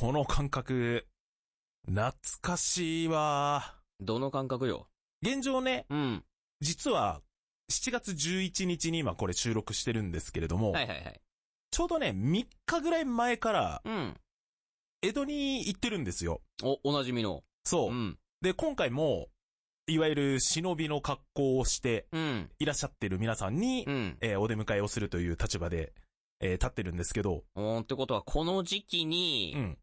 この感覚、懐かしいわ。どの感覚よ？現状ね、うん。実は、7月11日に今これ収録してるんですけれども、はいはいはい。ちょうどね、3日ぐらい前から、うん。江戸に行ってるんですよ。お、おなじみの。そうう。ん。で、今回も、いわゆる忍びの格好をしてうん。いらっしゃってる皆さんに、うん。えーお出迎えをするという立場で、えー立ってるんですけど、おーってことは、この時期にう、ん。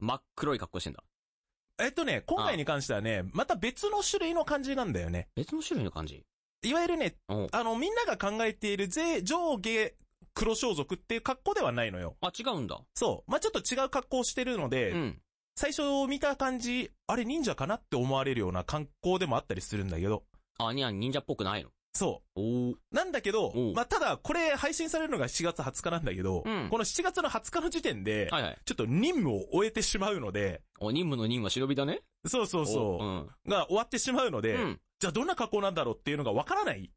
真っ黒い格好してんだ。えっとね、今回に関してはね、また別の種類の感じなんだよね。別の種類の感じ？いわゆるね、おあの、みんなが考えている税、上下黒装束っていう格好ではないのよ。あ、違うんだ。そう。まあ、ちょっと違う格好をしてるので、うん。最初見た感じ、あれ忍者かなって思われるような観光でもあったりするんだけど、あ、にゃ、忍者っぽくないの？そ。う。なんだけどまあ、ただ、これ配信されるのが7月20日なんだけど、うんこの7月の20日の時点で、はいはい。ちょっと任務を終えてしまうので、お、任務の任は忍びだねそうそうそう、うん。が終わってしまうので、うん。じゃあどんな格好なんだろうっていうのがわからない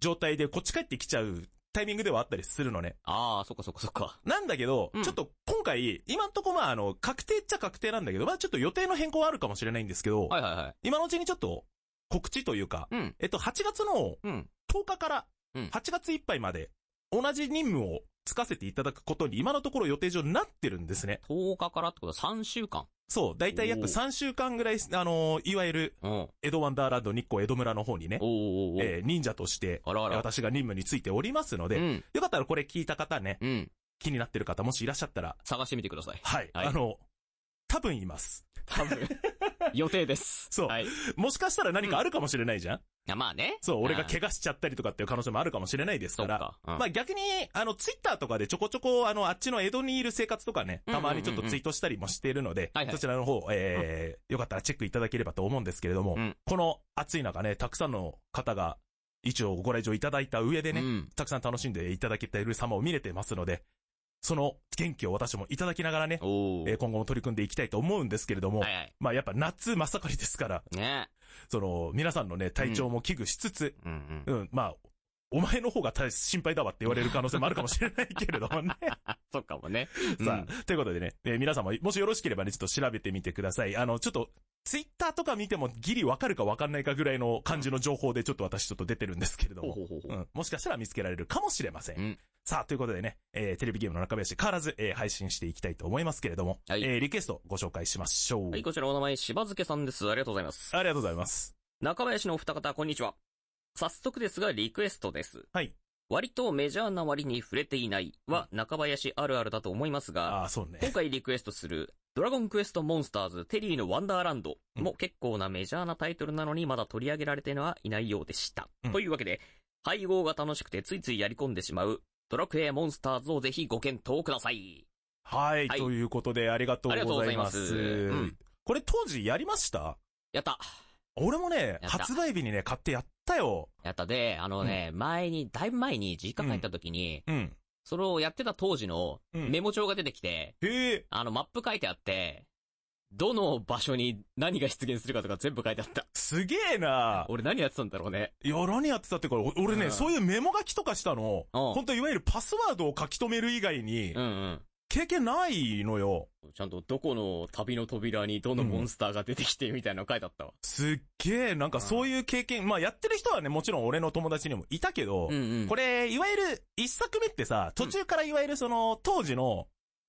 状態でこっち帰ってきちゃうタイミングではあったりするのね。ああ、そっかそっかそっか。なんだけど、うんちょっと今回、今んとこまああの、確定っちゃ確定なんだけど、まあちょっと予定の変更はあるかもしれないんですけど、はいはいはい。今のうちにちょっと告知というか、うん。えっと、8月のうん。10日からうん8月いっぱいまで同じ任務をつかせていただくことに今のところ予定上なってるんですね。10日からってことは3週間。そう、だいたい約おー3週間ぐらい、あのいわゆる、江戸ワンダーランド日光江戸村の方にねー、おえー忍者として、あらあら私が任務についておりますので、うん。よかったらこれ聞いた方ね、うん。気になってる方もしいらっしゃったら、探してみてください。はい、はいあの、多分います。多分。予定です。そうはい。いもしかしたら何かあるかもしれないじゃん、や、まあね。そう、俺がうん怪我しちゃったりとかっていう可能性もあるかもしれないですから。かうんまあ逆に、あの、ツイッターとかでちょこちょこ、あの、あっちの江戸にいる生活とかね、たまにちょっとツイートしたりもしているので、はいはいそちらの方、えーよかったらチェックいただければと思うんですけれども、うんこの暑い中ね、たくさんの方が、一応ご来場いただいた上でね、うん。たくさん楽しんでいただけている様を見れてますので、その元気を私もいただきながらね。えー今後も取り組んでいきたいと思うんですけれども、はいはい。まあやっぱ夏真っ盛りですから、ねその、皆さんのね、体調も危惧しつつ、うんうん。うん、まあ、お前の方が大心配だわって言われる可能性もあるかもしれないけれどもね。あ、そっかもね。さあ、ということでね、えー皆様、もしよろしければね、ちょっと調べてみてください。あの、ちょっと、ツイッターとか見てもギリわかるかわかんないかぐらいの感じの情報でちょっと私ちょっと出てるんですけれども、うん、もしかしたら見つけられるかもしれません。うんさあ、ということでね、えーテレビゲームの中林変わらず、えー配信していきたいと思いますけれども、はいえーリクエストご紹介しましょう。はい、こちらお名前、しばづけさんです。ありがとうございます。ありがとうございます。中林のお二方、こんにちは。早速ですが、リクエストです。はい。割とメジャーな割に触れていないは、中林あるあるだと思いますが、ああ、そうね。今回リクエストする、ドラゴンクエストモンスターズテリーのワンダーランドも結構なメジャーなタイトルなのにまだ取り上げられてはいないようでした。うんというわけで、配合が楽しくてついついやり込んでしまう、ドラクエモンスターズをぜひご検討ください。はい、はいということで、ありがとうございます。ますうんこれ当時やりました？やった。俺もね、発売日にね、買ってやったよ。やったで、あのね、前に、だいぶ前に実家帰った時に、うん。それをやってた当時のうんメモ帳が出てきて、へえ、あのマップ書いてあって、どの場所に何が出現するかとか全部書いてあった。すげえな俺何やってたんだろうね。いや、何やってたってか、お俺ね、うんそういうメモ書きとかしたの、うん本当いわゆるパスワードを書き留める以外にう、ん経験ないのよ。うん。ちゃんとどこの旅の扉にどのモンスターが出てきてみたいなの書いてあったわ。すっげえ、なんかそういう経験、まあやってる人はね、もちろん俺の友達にもいたけど、うんうん。これ、いわゆる、一作目ってさ、途中からいわゆるその、当時の、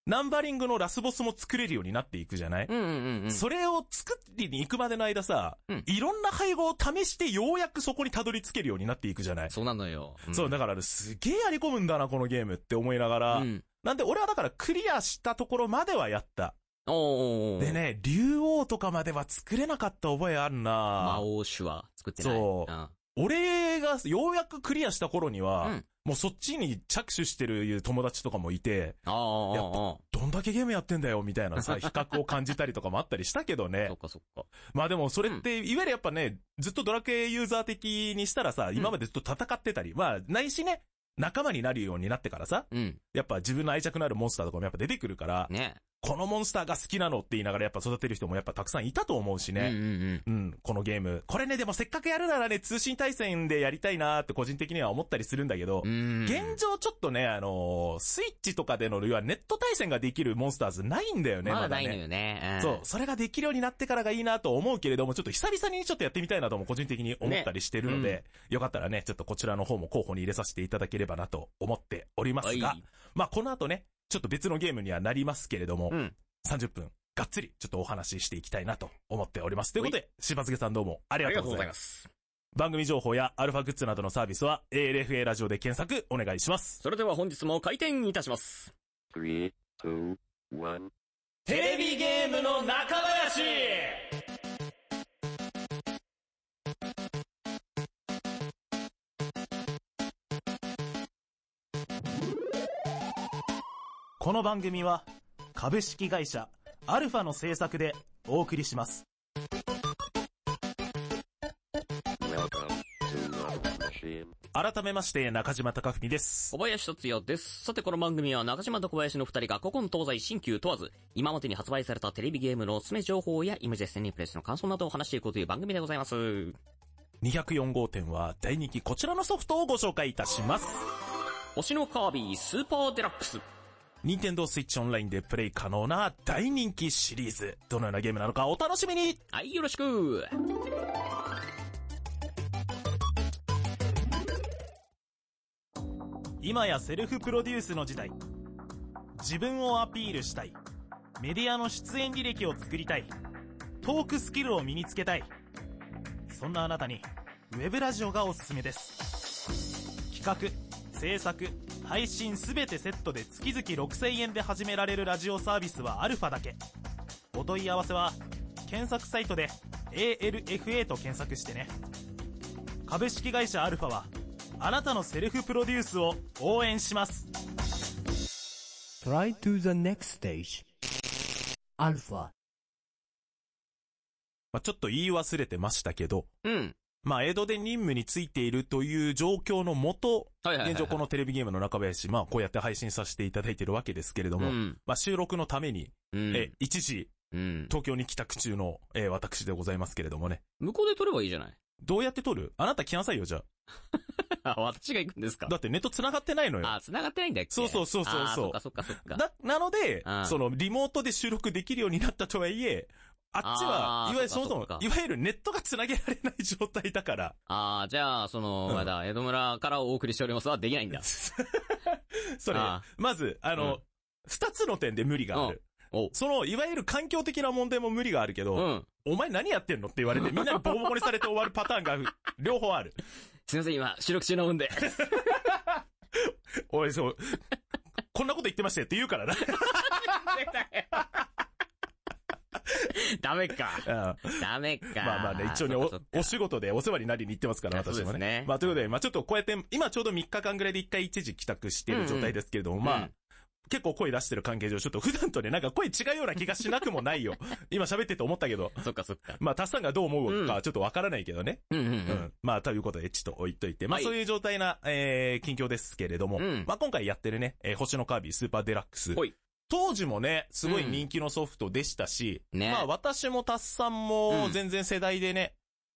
ナンバリングのラスボスも作れるようになっていくじゃない、うんうんうんうん。それを作りに行くまでの間さ、うんいろんな配合を試してようやくそこにたどり着けるようになっていくじゃない、そうなのよ。んそう、だからすげえやり込むんだな、このゲームって思いながら。うん。なんで俺はだからクリアしたところまではやった。おで。ね、竜王とかまでは作れなかった覚えあるな魔王種は作ってない。そううん。俺がようやくクリアした頃には、うんもうそっちに着手してる友達とかもいて、ああ、やっああ、どんだけゲームやってんだよ、みたいなさ、比較を感じたりとかもあったりしたけどそねっ。かそっか。まあでもそれって、いわゆるやっぱね、ずっとドラクエユーザー的にしたらさ、今までずっと戦ってたり、まあ、ないしね、仲間になるようになってからさ、うん。やっぱ自分の愛着のあるモンスターとかもやっぱ出てくるから、ね。このモンスターが好きなのって言いながらやっぱ育てる人もやっぱたくさんいたと思うしうんうんね。うん。うん、このゲーム。これね、でもせっかくやるならね、通信対戦でやりたいなーって個人的には思ったりするんだけど、うん。現状ちょっとね、あのースイッチとかでの、要はネット対戦ができるモンスターズないんだよね、まだね。ないのよね。んそう、それができるようになってからがいいなと思うけれども、ちょっと久々にちょっとやってみたいなとも個人的に思ったりしてるので、ねよかったらね、ちょっとこちらの方も候補に入れさせていただければなと思っておりますがはい、まあこの後ね、ちょっと別のゲームにはなりますけれども、うん。30分、がっつりちょっとお話ししていきたいなと思っております。ということで、しばつげさんどうもありがとうございます。す。番組情報やアルファグッズなどのサービスは ALFA ラジオで検索お願いします。それでは本日も開店いたします。Three, two, one. テレビゲームの中林この番組は株式会社アルファの制作でお送りします。改めまして中島貴文です小。林達也です。さてこの番組は中島と小林の二人が古今東西新旧問わず、今までに発売されたテレビゲームのおすすめ情報やイメージ戦にプレスの感想などを話していこうという番組でございます。204号店は大人気こちらのソフトをご紹介いたします。星のカービィスーパーデラックス。任天堂スイッチオンラインでプレイ可能な大人気シリーズ。どのようなゲームなのかお楽しみにはい、よろしく今やセルフプロデュースの時代。自分をアピールしたい。メディアの出演履歴を作りたい。トークスキルを身につけたい。そんなあなたに、ウェブラジオがおすすめです。企画、制作、配信すべてセットで月々6000円で始められるラジオサービスはアルファだけ。お問い合わせは、検索サイトで ALFA と検索してね。株式会社アルファは、あなたのセルフプロデュースを応援します。Try to the next stage. Alpha. まあ、ちょっと言い忘れてましたけど、うん。まあ、江戸で任務についているという状況のもと、はいはいはいはい現状このテレビゲームの中林、まあ、こうやって配信させていただいているわけですけれども、うん。まあ、収録のために、うん。え、一時、うん。東京に帰宅中の、えー私でございますけれどもね。向こうで撮ればいいじゃない。どうやって撮る？あなた来なさいよ、じゃあ、私が行くんですか？あ。だってネット繋がってないのよ。あ、繋がってないんだっけ？そうそうそうそうそうあーそっかそっかそっか。だ、なのでうん、その、リモートで収録できるようになったとはいえ、あっちは、いわゆるそもそもいわゆるネットが繋げられない状態だから、ああ、じゃあ、その、うんまだ、江戸村からお送りしておりますはできないんだ。それあ、まず、あの、二つの点で無理がある。おその、いわゆる環境的な問題も無理があるけど、うん。お前何やってんのって言われて、みんなにボコボコにされて終わるパターンが両方ある。すいません、今、収録中のもんで。おい、そう、こんなこと言ってましたよって言うからな。ダメか。うんダメか。まあまあね、一応ねおお仕事でお世話になりに行ってますから、私もね。ですねまあということで、まあちょっとこうやって、今ちょうど3日間ぐらいで1回一時帰宅している状態ですけれども、まあ、うん結構声出してる関係上、ちょっと普段とね、なんか声違うような気がしなくもないよ。今喋ってて思ったけど。そっかそっか。まあ、タスさんがどう思うかうちょっとわからないけどね。うんうんう。うんん。まあ、ということで、ちょっと置いといて。まあ、はいそういう状態な、えー、近況ですけれども。うんまあ、今回やってるね、えー、星のカービィスーパーデラックス。当時もね、すごい人気のソフトでしたし、ねまあ、私もタスさんうんも全然世代でね、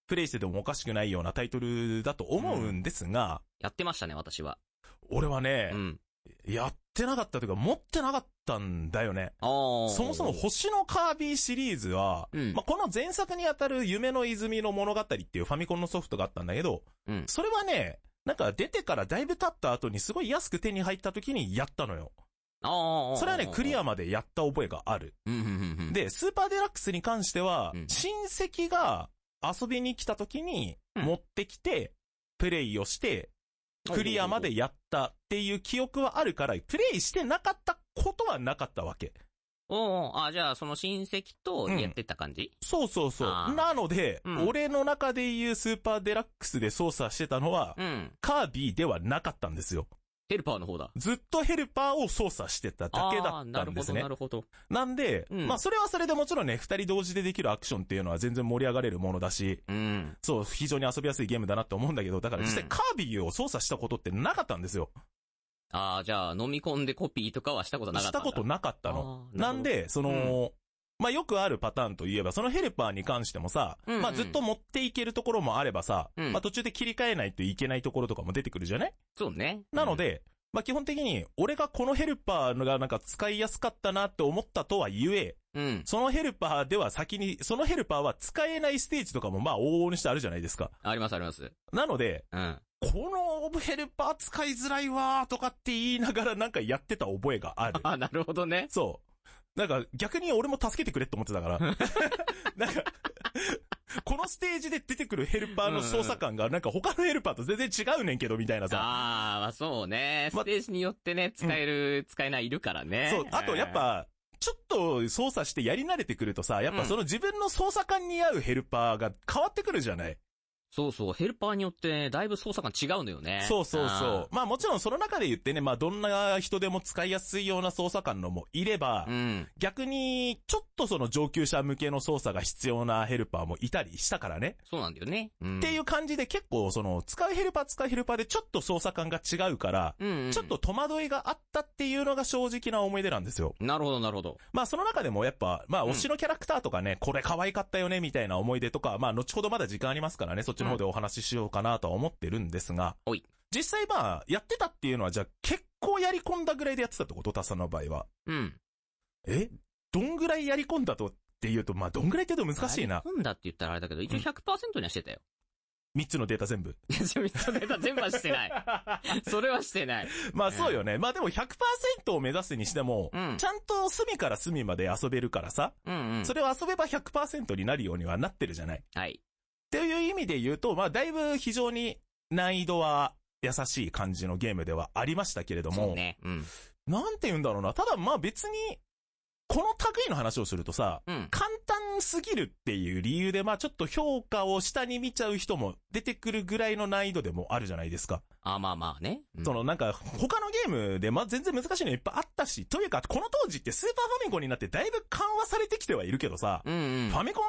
プレイしててもおかしくないようなタイトルだと思うんですが、やってましたね、私は。俺はねう、ん。やってなかったというか、持ってなかったんだよね。そもそも星のカービィシリーズは、うんまあ、この前作にあたる夢の泉の物語っていうファミコンのソフトがあったんだけど、うん。それはね、なんか出てからだいぶ経った後にすごい安く手に入った時にやったのよ。それはね、クリアまでやった覚えがある。うんうんうんうん。で、スーパーデラックスに関してはうん、親戚が遊びに来た時にうん持ってきて、プレイをして、クリアまでやったっていう記憶はあるから、プレイしてなかったことはなかったわけ。おおあ、じゃあ、その親戚とやってた感じ、そうそうそう。あーなので、うん俺の中で言うスーパーデラックスで操作してたのは、うん。カービィではなかったんですよ。ヘルパーの方だ。ずっとヘルパーを操作してただけだったんですねな。るほど、なるなんで、うんまあそれはそれでもちろんね、二人同時でできるアクションっていうのは全然盛り上がれるものだし、ほど。うん。そう、非常に遊びやすいゲームだなって思うんだけど、だから実際うんカービィを操作したことってなかったんですよ。ああ、じゃあ飲み込んでコピーとかはしたことなかっんだ。したたことなかったの。ななんで、その、まあ、よくあるパターンといえば、そのヘルパーに関してもさ、うんうんまあ、ずっと持っていけるところもあればさ、うんまあ、途中で切り替えないといけないところとかも出てくるじゃない？そうね。なので、まあ、基本的に、俺がこのヘルパーがなんか使いやすかったなって思ったとは言え、うん、うん。そのヘルパーでは先に、そのヘルパーは使えないステージとかもまあ往々にしてあるじゃないですか。ありますあります。なので、うん。このヘルパー使いづらいわーとかって言いながらなんかやってた覚えがある。あ、なるほどね。そう。なんか逆に俺も助けてくれって思ってたから。なんか、このステージで出てくるヘルパーの操作感がなんか他のヘルパーと全然違うねんけどみたいなさ。ああ、まあそうね。まステージによってね、使える、使えないいるからね。そう。あとやっぱ、ちょっと操作してやり慣れてくるとさ、やっぱその自分の操作感に合うヘルパーが変わってくるじゃないそうそう、ヘルパーによってね、だいぶ操作感違うのよね。そうそうそう。まあもちろんその中で言ってね、まあどんな人でも使いやすいような操作感のもいれば、うん。逆にちょっとその上級者向けの操作が必要なヘルパーもいたりしたからね。そうなんだよね。うん。っていう感じで結構その使うヘルパー使うヘルパーでちょっと操作感が違うから、うん、うん。ちょっと。戸惑いがあったっていうのが正直な思い出なんですよ。なるほど、なるほど。まあその中でもやっぱ、まあうん推しのキャラクターとかね、これ可愛かったよねみたいな思い出とか、まあ後ほどまだ時間ありますからね、そっちの方でお話ししようかなとは思ってるんですが、おい実際まあ、やってたっていうのはじゃあ結構やり込んだぐらいでやってたってこと？タッサンの場合は。うん。え？どんぐらいやり込んだとっていうと、まあどんぐらいって言うと難しいな。本だって言ったらあれだけど、一応100%にはしてたよ。三つのデータ全部？いや、ちょ、ミッドデータ全部はしてない。それはしてない。まあそうよね。まあでも100%を目指すにしても、うんちゃんと隅から隅まで遊べるからさ、うんうん。それを遊べば100%になるようにはなってるじゃない。っはい。ていう意味で言うと、まあだいぶ非常に難易度は優しい感じのゲームではありましたけれども、そうね。うん。なんて言うんだろうな。ただまあ別に、この類の話をするとさ、うん。簡単すぎるっていう理由で、まあちょっと評価を下に見ちゃう人も出てくるぐらいの難易度でもあるじゃないですか。あ、まあまあね。うんそのなんか、他のゲームで、まあ、全然難しいのいっぱいあったし、というか、この当時ってスーパーファミコンになってだいぶ緩和されてきてはいるけどさ、うんうん。ファミコ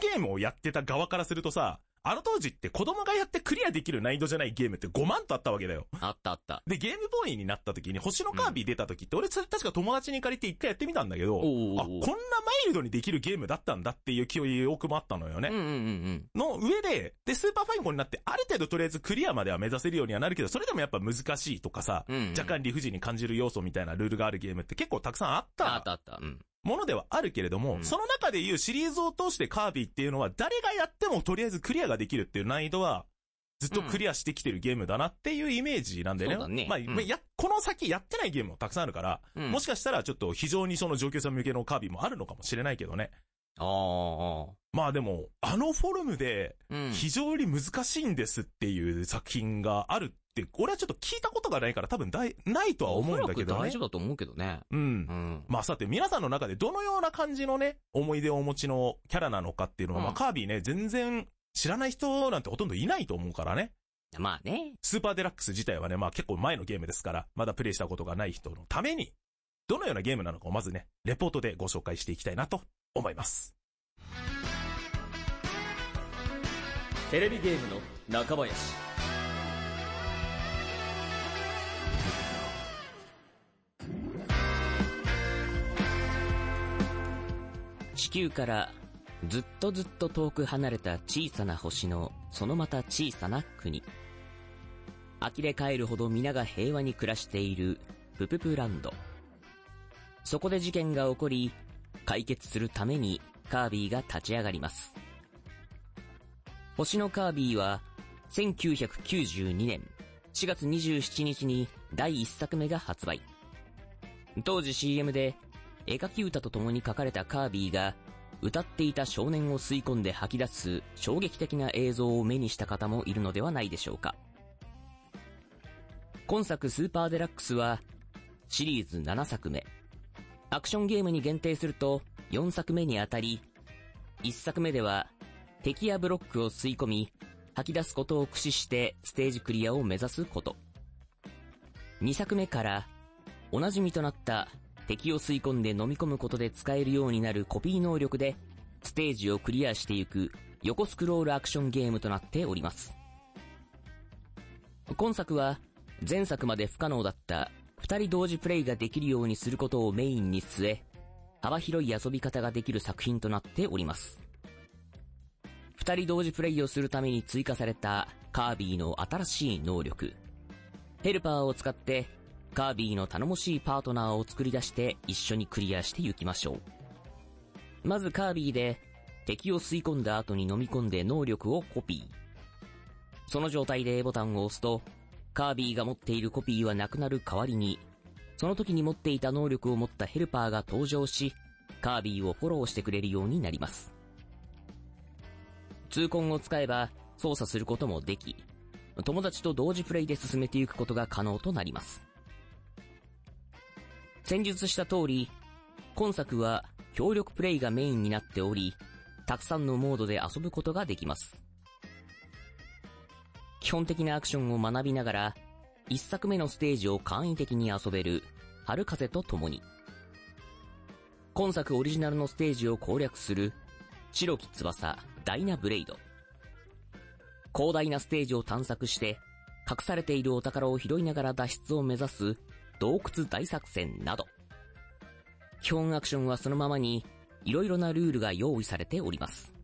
ゲームをやってた側からするとさ、あの当時って子供がやってクリアできる難易度じゃないゲームって5万とあったわけだよ。あったあった。で、ゲームボーイになった時に星のカービィ出た時って、俺確か友達に借りて一回やってみたんだけど、あ、こんなマイルドにできるゲームだったんだっていう記憶もあったのよね。うんうんうんの上で、で、スーパーファミコンになって、ある程度とりあえずクリアまでは目指せるようにはなるけど、それでもやっぱ難しいとかさ、うん。うんうん。若干理不尽に感じる要素みたいなルールがあるゲームって結構たくさんあっあったたあった。うん。ものではあるけれども、うんその中でいうシリーズを通してカービィっていうのは誰がやってもとりあえずクリアができるっていう難易度は、ずっとクリアしてきてるゲームだなっていうイメージなんだよね。そうだねまあ、うんや、この先やってないゲームもたくさんあるから、うん。もしかしたらちょっと非常にその上級者向けのカービィもあるのかもしれないけどね。ああ。まあでも、あのフォルムでうん。非常に難しいんですっていう作品がある俺はちょっと聞いたことがないから多分だいないとは思うんだけどねおそらく大丈。夫だと思うけどね。うんう。ん。まあさて皆さんの中でどのような感じのね、思い出をお持ちのキャラなのかっていうのは、うんまあカービィね、全然知らない人なんてほとんどいないと思うからね。まあね。スーパーデラックス自体はね、まあ結構前のゲームですから、まだプレイしたことがない人のために、どのようなゲームなのかをまずね、レポートでご紹介していきたいなと思います。テレビゲームの中林。地球からずっとずっと遠く離れた小さな星のそのまた小さな国。呆れ返るほど皆が平和に暮らしているプププランド。そこで事件が起こり、解決するためにカービィが立ち上がります。星のカービィは、1992年4月27日に第1作目が発売。当時 CM で、絵描き歌と共に書かれたカービィが、歌っていた少年を吸い込んで吐き出す衝撃的な映像を目にした方もいるのではないでしょうか。今作スーパーデラックスは、シリーズ7作目。アクションゲームに限定すると4作目にあたり、1作目では敵やブロックを吸い込み、吐き出すことを駆使してステージクリアを目指すこと。2作目から、おなじみとなった敵を吸い込んで飲み込むことで使えるようになるコピー能力で、ステージをクリアしていく横スクロールアクションゲームとなっております。今作は、前作まで不可能だった二人同時プレイができるようにすることをメインに据え、幅広い遊び方ができる作品となっております。二人同時プレイをするために追加されたカービィの新しい能力。ヘルパーを使ってカービィの頼もしいパートナーを作り出して一緒にクリアしていきましょう。まずカービィで敵を吸い込んだ後に飲み込んで能力をコピー。その状態で A ボタンを押すと、カービィが持っているコピーはなくなる代わりに、その時に持っていた能力を持ったヘルパーが登場し、カービィをフォローしてくれるようになります。痛恨を使えば操作することもでき、友達と同時プレイで進めていくことが可能となります。先述した通り、今作は協力プレイがメインになっており、たくさんのモードで遊ぶことができます。基本的なアクションを学びながら、一作目のステージを簡易的に遊べる、春風と共に、今作オリジナルのステージを攻略する、白き翼、ダイナブレイド。広大なステージを探索して、隠されているお宝を拾いながら脱出を目指す、洞窟大作戦など。基本アクションはそのままに、いろいろなルールが用意されております。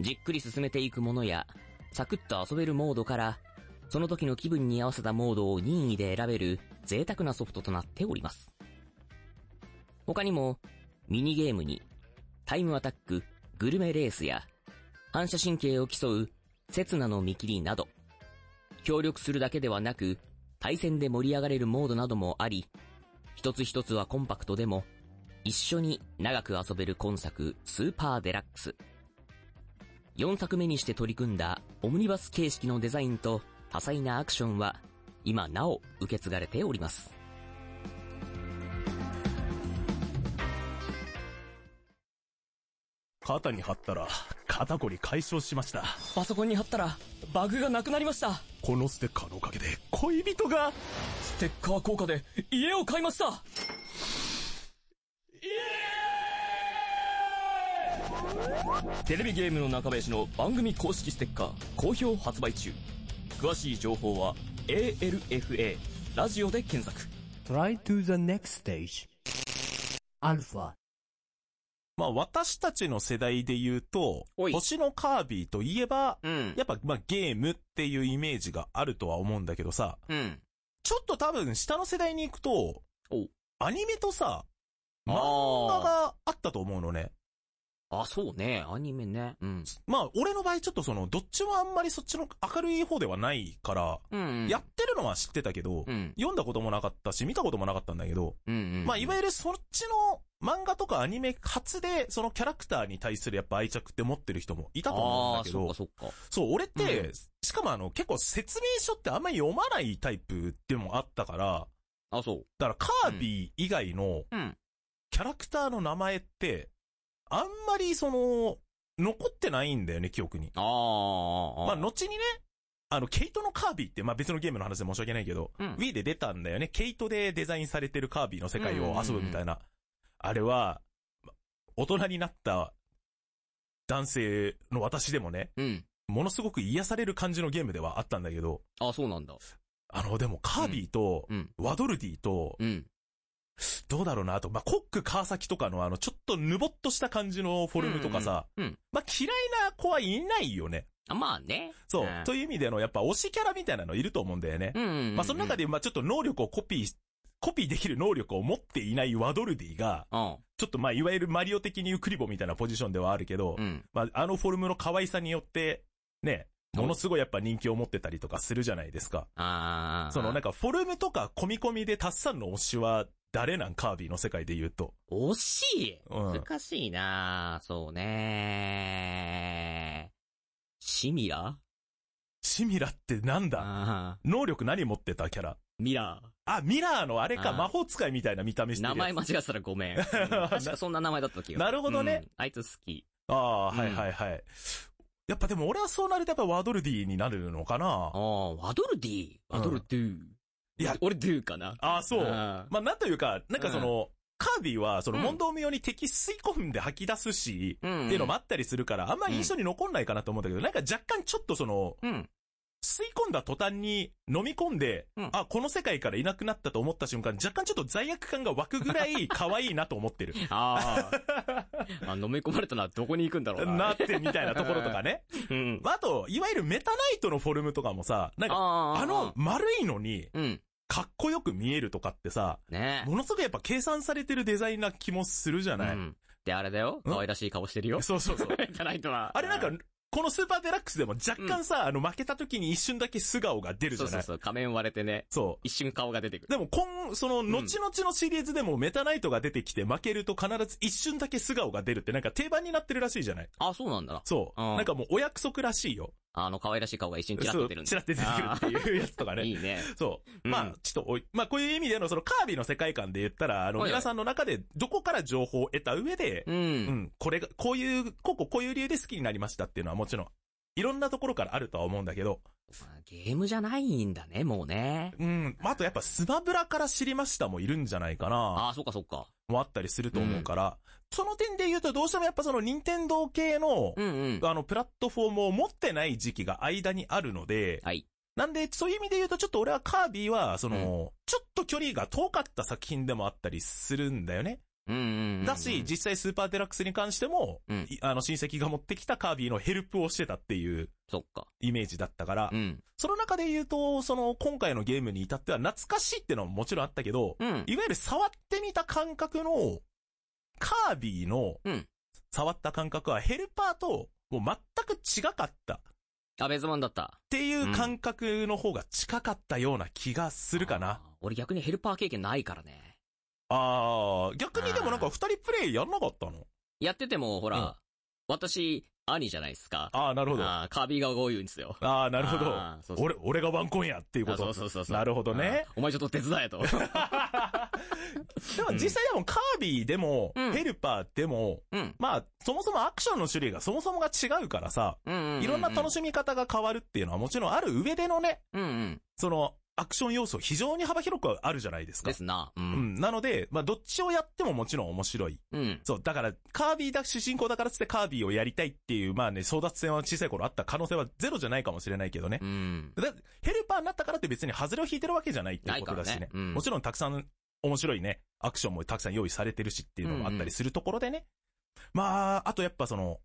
じっくり進めていくものや、サクッと遊べるモードから、その時の気分に合わせたモードを任意で選べる贅沢なソフトとなっております。他にも、ミニゲームに、タイムアタック、グルメレースや、反射神経を競う、刹那の見切りなど、協力するだけではなく、対戦で盛り上がれるモードなどもあり、一つ一つはコンパクトでも、一緒に長く遊べる今作スーパーデラックス。4作目にして取り組んだオムニバス形式のデザインと多彩なアクションは今なお受け継がれております。肩に貼ったら、肩こり解消しました。パソコンに貼ったらバグがなくなりました。このステッカーのおかげで、恋人が、ステッカー効果で家を買いましたテレビゲームの中林の番組公式ステッカー好評発売中詳しい情報は ALFA ラジオで検索 Try to the next stage. Alpha. まあ私たちの世代で言うと、星のカービィといえば、うん。やっぱまあゲームっていうイメージがあるとは思うんだけどさ、うん。ちょっと多分下の世代に行くとお、アニメとさ、漫画あがあったと思うのね。あそうね。アニメね。うん。まあ俺の場合ちょっとその、どっちもあんまりそっちの明るい方ではないから、うんやってるのは知ってたけど、うん。読んだこともなかったし、見たこともなかったんだけど、うんうん。まあいわゆるそっちの漫画とかアニメ初で、そのキャラクターに対するやっぱ愛着って持ってる人もいたと思うんだけどそっかそっか。そう、俺って、うん。しかもあの、結構説明書ってあんまり読まないタイプでもあったから、あそう。だからカービィ以外のうん。キャラクターの名前って、あんまりその、残ってないんだよね、記憶に。あーあーまあ、後にね、あの、ケイトのカービィって、まあ別のゲームの話で申し訳ないけど、うん。Wii で出たんだよね。ケイトでデザインされてるカービィの世界を遊ぶみたいな。あれは、ま大人になった男性の私でもね、うん。ものすごく癒される感じのゲームではあったんだけど、あそうなんだ。あの、でもカービィと、うん。ワドルディと、うん。どうだろうな、あと、まあ、コック川崎とかのあの、ちょっとぬぼっとした感じのフォルムとかさ、うん。うん。うんまあ、嫌いな子はいないよね。あまあね。そう。ん。という意味での、やっぱ推しキャラみたいなのいると思うんだよね。うんうんうんまあ、その中で、まあ、ちょっと能力をコピー、コピーできる能力を持っていないワドルディが、うん。ちょっとまあ、いわゆるマリオ的にユクリボみたいなポジションではあるけど、うん。まあ、あのフォルムの可愛さによって、ね、ものすごいやっぱ人気を持ってたりとかするじゃないですか。ああそのなんかフォルムとか込み込みでタッサンの推しは誰なんカービィの世界で言うと。惜し？いうん。難しいなそうねシミラ？シミラってなんだ？あ能力何持ってたキャラ？ミラあ、ミラーのあれか、あー。魔法使いみたいな見た目してるやつ。ー名前間違ってたらごめん。うん。確かそんな名前だった気がすなるほどね。うん。あいつ好き。ああ、うんはいはいはい。やっぱでも俺はそうなるとやっぱワドルディになるのかな。ああ、ワドルディ？ワドルデュいや。俺デュかな。ああ、そう。あまあなんというか、なんかその、カービィはそのうん。問答無用に敵吸い込んで吐き出すし、うん。っていうのもあったりするから、あんまり印象に残んないかなと思うんだけど、なんか若干ちょっとその、うん。吸い込んだ途端に飲み込んで、うんあ、この世界からいなくなったと思った瞬間、若干ちょっと罪悪感が湧くぐらい可愛いなと思ってる。ああ。あ飲み込まれたのはどこに行くんだろうな。なってみたいなところとかね。うん。あと、いわゆるメタナイトのフォルムとかもさ、なんか、ああの、丸いのに、うん。かっこよく見えるとかってさ、ねものすごくやっぱ計算されてるデザインな気もするじゃない、うん。で、あれだよ。可愛らしい顔してるよ。そうそうそう。じゃないとは。あれなんか、このスーパーデラックスでも若干さ、あの負けた時に一瞬だけ素顔が出るじゃない？そうそうそう。仮面割れてね。そう。一瞬顔が出てくる。でも、今、その、後々のシリーズでもメタナイトが出てきて負けると必ず一瞬だけ素顔が出るってなんか定番になってるらしいじゃない？あ、そうなんだな。そう。うんなんかもうお約束らしいよ。あの可愛らしい顔が一瞬チラッと出るんだ。チラッて出てくるっていうやつとかね。いいね。そう。うんまあ、ちょっとおい、まあこういう意味でのそのカービィの世界観で言ったら、あの、皆さんの中でどこから情報を得た上で、う。うんん、これが、こういう、こここういう理由で好きになりましたっていうのはもちろん、いろんなところからあるとは思うんだけど、まあゲームじゃないんだね、もうね。うん、まああとやっぱスマブラから知りましたもいるんじゃないかな。ああ、そっかそっか。もあったりすると思うから、その点で言うとどうしてもやっぱその任天堂系の、うんうん。あの、プラットフォームを持ってない時期が間にあるので、はい。なんで、そういう意味で言うと、ちょっと俺はカービィは、その、ちょっと距離が遠かった作品でもあったりするんだよね。だし、実際スーパーデラックスに関しても、うんいあの、親戚が持ってきたカービィのヘルプをしてたっていうそっか。イメージだったから、うん。その中で言うと、その、今回のゲームに至っては懐かしいってのももちろんあったけど、うん。いわゆる触ってみた感覚の、カービィのうん、触った感覚はヘルパーと、もう全く違かった。っあ、別物だった。ていう感覚の方が近かったような気がするかな。俺逆にヘルパー経験ないからね。あー、逆にでもなんか二人プレイやんなかったの？やってても、ほら、うん私、兄じゃないですか。あー、なるほど。ああーカービィが多いんですよ。ー、なるほどそう。そう俺、俺がワンコンやっていうこあと。そうそうそうそう。なるほどね。お前ちょっと手伝えと。でも実際でもカービィでも、うんヘルパーでも、うん。まあ、そもそもアクションの種類がそもそもが違うからさ。いろんな楽しみ方が変わるっていうのはもちろんある上でのね、うんうん。その、アクション要素非常に幅広くあるじゃないですか。ですな。う。うんん。なので、まあ、どっちをやってももちろん面白い。うん。そう、だから、カービィだ、主人公だからっつってカービィをやりたいっていう、まあね、争奪戦は小さい頃あった可能性はゼロじゃないかもしれないけどねう。ん。だヘルパーになったからって別に外れを引いてるわけじゃないっていうことだしねねうんもちろんたくさん面白いね、アクションもたくさん用意されてるしっていうのもあったりするところでね。まあ、あとやっぱその、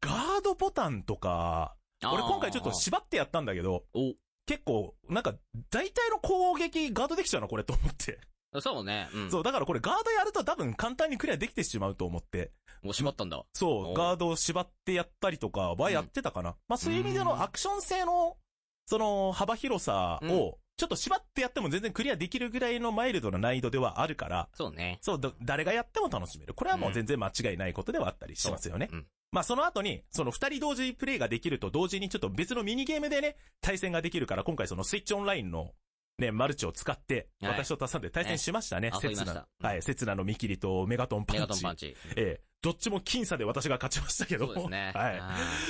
ガードボタンとか、俺今回ちょっと縛ってやったんだけど、お、結構、なんか、大体の攻撃ガードできちゃうな、これと思って。そうね。うん。そう、だからこれガードやると多分簡単にクリアできてしまうと思って。もう縛ったんだ。そう、おガードを縛ってやったりとかはやってたかな。まあそういう意味でのアクション性の、その幅広さうんを、ちょっと縛ってやっても全然クリアできるぐらいのマイルドな難易度ではあるから、そうね。そう、だ誰がやっても楽しめる。これはもう全然間違いないことではあったりしますよね。うん。まあその後に、その二人同時プレイができると同時にちょっと別のミニゲームでね、対戦ができるから、今回そのスイッチオンラインのね、マルチを使って、はい私とタッサンで対戦しましたね。ね遊びました刹那。はい、刹那の見切りとメガトンパンチ。メガトンパンチ。ええ、どっちも僅差で私が勝ちましたけど。そうですね。は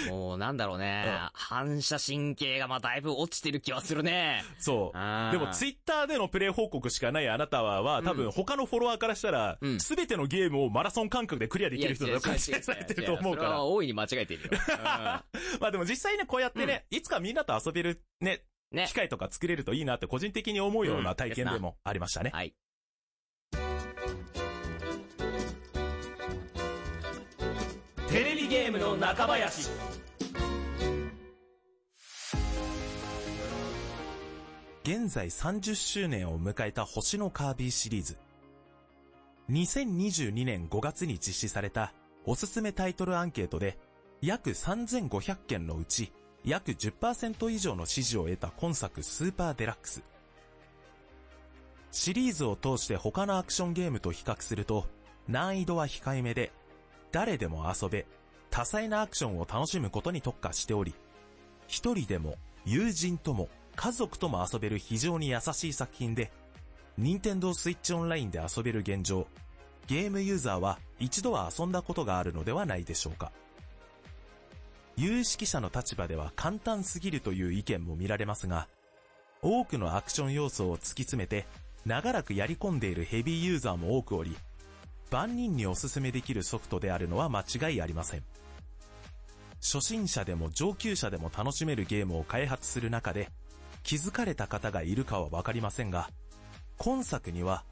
い。もうなんだろうねうん。反射神経がまあだいぶ落ちてる気はするね。そう。でもツイッターでのプレイ報告しかないあなたは、は多分他のフォロワーからしたらう、んすべてのゲームをマラソン感覚でクリアできる人だと勘違いされてると思うからそれは。大いに間違えてるよ。まあでも実際ね、こうやってね、いつかみんなと遊べるね、機。会とか作れるといいなって個人的に思うような体験でもありましたね。はい。ゲームの中林。現在30周年を迎えた星のカービィシリーズ。2022年5月に実施されたおすすめタイトルアンケートで約3500件のうち約10%以上の支持を得た今作スーパーデラックス。シリーズを通して他のアクションゲームと比較すると難易度は控えめで誰でも遊べ多彩なアクションを楽しむことに特化しており、一人でも友人とも家族とも遊べる非常に優しい作品で、任天堂スイッチオンラインで遊べる現状、ゲームユーザーは一度は遊んだことがあるのではないでしょうか。有識者の立場では簡単すぎるという意見も見られますが、多くのアクション要素を突き詰めて、長らくやり込んでいるヘビーユーザーも多くおり、万人におすすめできるソフトであるのは間違いありません。初心者でも上級者でも楽しめるゲームを開発する中で、気づかれた方がいるかはわかりませんが、今作には、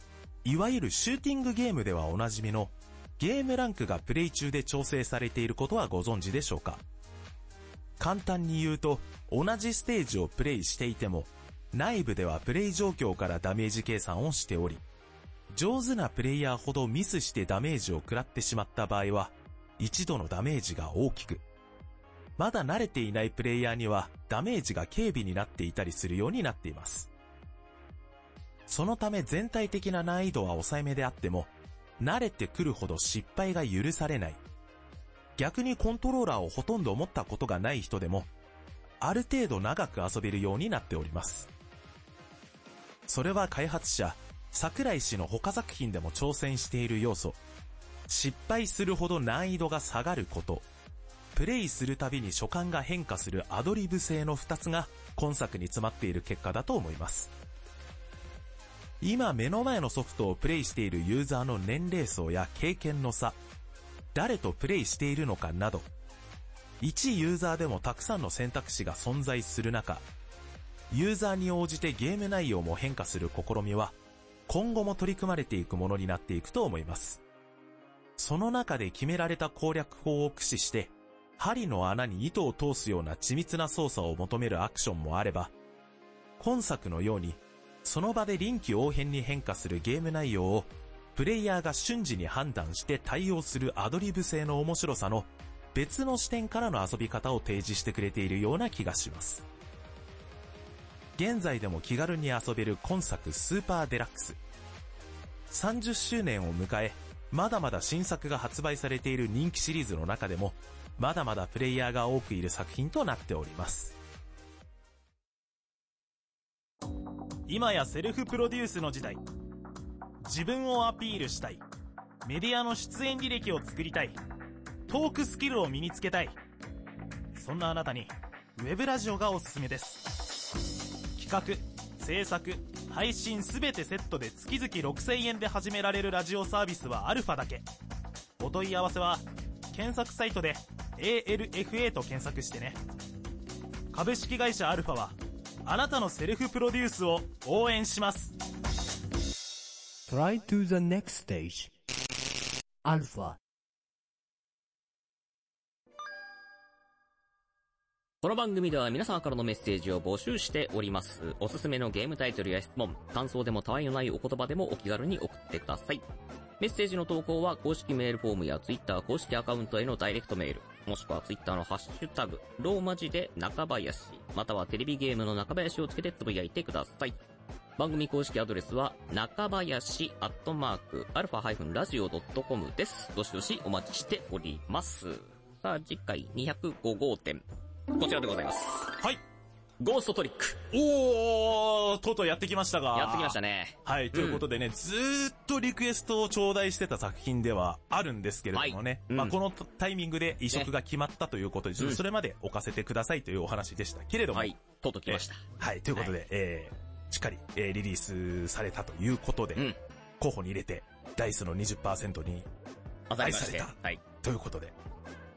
いわゆるシューティングゲームではおなじみの、ゲームランクがプレイ中で調整されていることはご存知でしょうか簡単に言うと、同じステージをプレイしていても、内部ではプレイ状況からダメージ計算をしており、上手なプレイヤーほどミスしてダメージを食らってしまった場合は、一度のダメージが大きく、まだ慣れていないプレイヤーにはダメージが軽微になっていたりするようになっています。そのため全体的な難易度は抑えめであっても、慣れてくるほど失敗が許されない。逆にコントローラーをほとんど持ったことがない人でも、ある程度長く遊べるようになっております。それは開発者、桜井氏の他作品でも挑戦している要素。失敗するほど難易度が下がること。プレイするたびに所感が変化するアドリブ性の2つが今作に詰まっている結果だと思います。今目の前のソフトをプレイしているユーザーの年齢層や経験の差、誰とプレイしているのかなど、一ユーザーでもたくさんの選択肢が存在する中、ユーザーに応じてゲーム内容も変化する試みは、今後も取り組まれていくものになっていくと思います。その中で決められた攻略法を駆使して、針の穴に糸を通すような緻密な操作を求めるアクションもあれば、今作のように、その場で臨機応変に変化するゲーム内容を、プレイヤーが瞬時に判断して対応するアドリブ性の面白さの別の視点からの遊び方を提示してくれているような気がします。現在でも気軽に遊べる今作スーパーデラックス。30周年を迎え、まだまだ新作が発売されている人気シリーズの中でも、まだまだプレイヤーが多くいる作品となっております。今やセルフプロデュースの時代。自分をアピールしたい。メディアの出演履歴を作りたい。トークスキルを身につけたい。そんなあなたにウェブラジオがおすすめです。企画制作配信すべてセットで月々6000円で始められるラジオサービスはアルファだけお問い合わせは検索サイトで ALFA と検索してね株式会社アルファはあなたのセルフプロデュースを応援します Try to the next stage. Alpha. この番組では皆様からのメッセージを募集しております。おすすめのゲームタイトルや質問、感想でもたわいのないお言葉でもお気軽に送ってください。メッセージの投稿は公式メールフォームや Twitter 公式アカウントへのダイレクトメール、もしくは Twitter のハッシュタグ、ローマ字で中林、またはテレビゲームの中林をつけてつぶやいてください。番組公式アドレスは、中林アットマーク、アルファラジオ .com です。どしどしお待ちしております。さあ、次回205号店。こちらでございます。はい。ゴーストトリック。おー、とうとうやってきましたが。やってきましたね。はい、ということでね、ずーっとリクエストを頂戴してた作品ではあるんですけれどもね、はいうんまあこのタイミングで移植が決まったということで、ちょっとそれまで置かせてくださいというお話でしたけれども、はい。とうとう来ました。はい、ということで、えー、しっかり、えーリリースされたということで、うん。候補に入れて、ダイスの20%に、当たりまして。はい。ということで、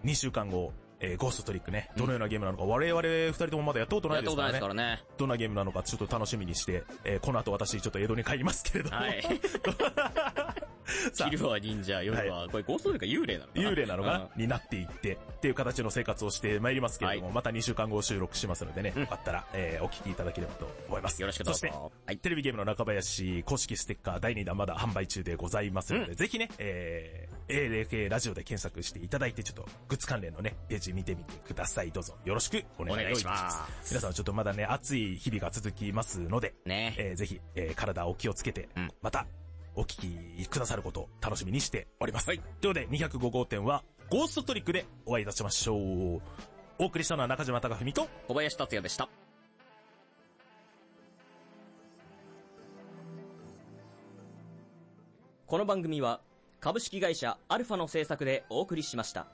2週間後、えーゴーストトリックね、どのようなゲームなのか、我々二人ともまだやったことなやったことないいですからね。ですからね。どんなゲームなのかちょっと楽しみにして、えーこの後私ちょっと江戸に帰りますけれども、はい。さあ。昼は忍者、夜は、これゴーストトリックは幽霊なのかな。幽霊なのかな、になっていって、っていう形の生活をしてまいりますけれども、はまた2週間後収録しますのでね、うん。よかったら、えーお聞きいただければと思います。よろしくどうぞ。そして、はい。テレビゲームの中林公式ステッカー第2弾まだ販売中でございますので、うぜひね、えー、ALK ラジオで検索していただいて、ちょっとグッズ関連のね、ページ見てみてください。どうぞよろしくお願いします。ます。皆さんちょっとまだね、暑い日々が続きますので、ね。えーぜひ、えー体お気をつけて、うん。また、お聞きくださることを楽しみにしております。はいということで、205号店は、ゴーストトリックでお会いいたしましょう。お送りしたのは中島貴文と、小林達也でした。この番組は、株式会社アルファの制作でお送りしました。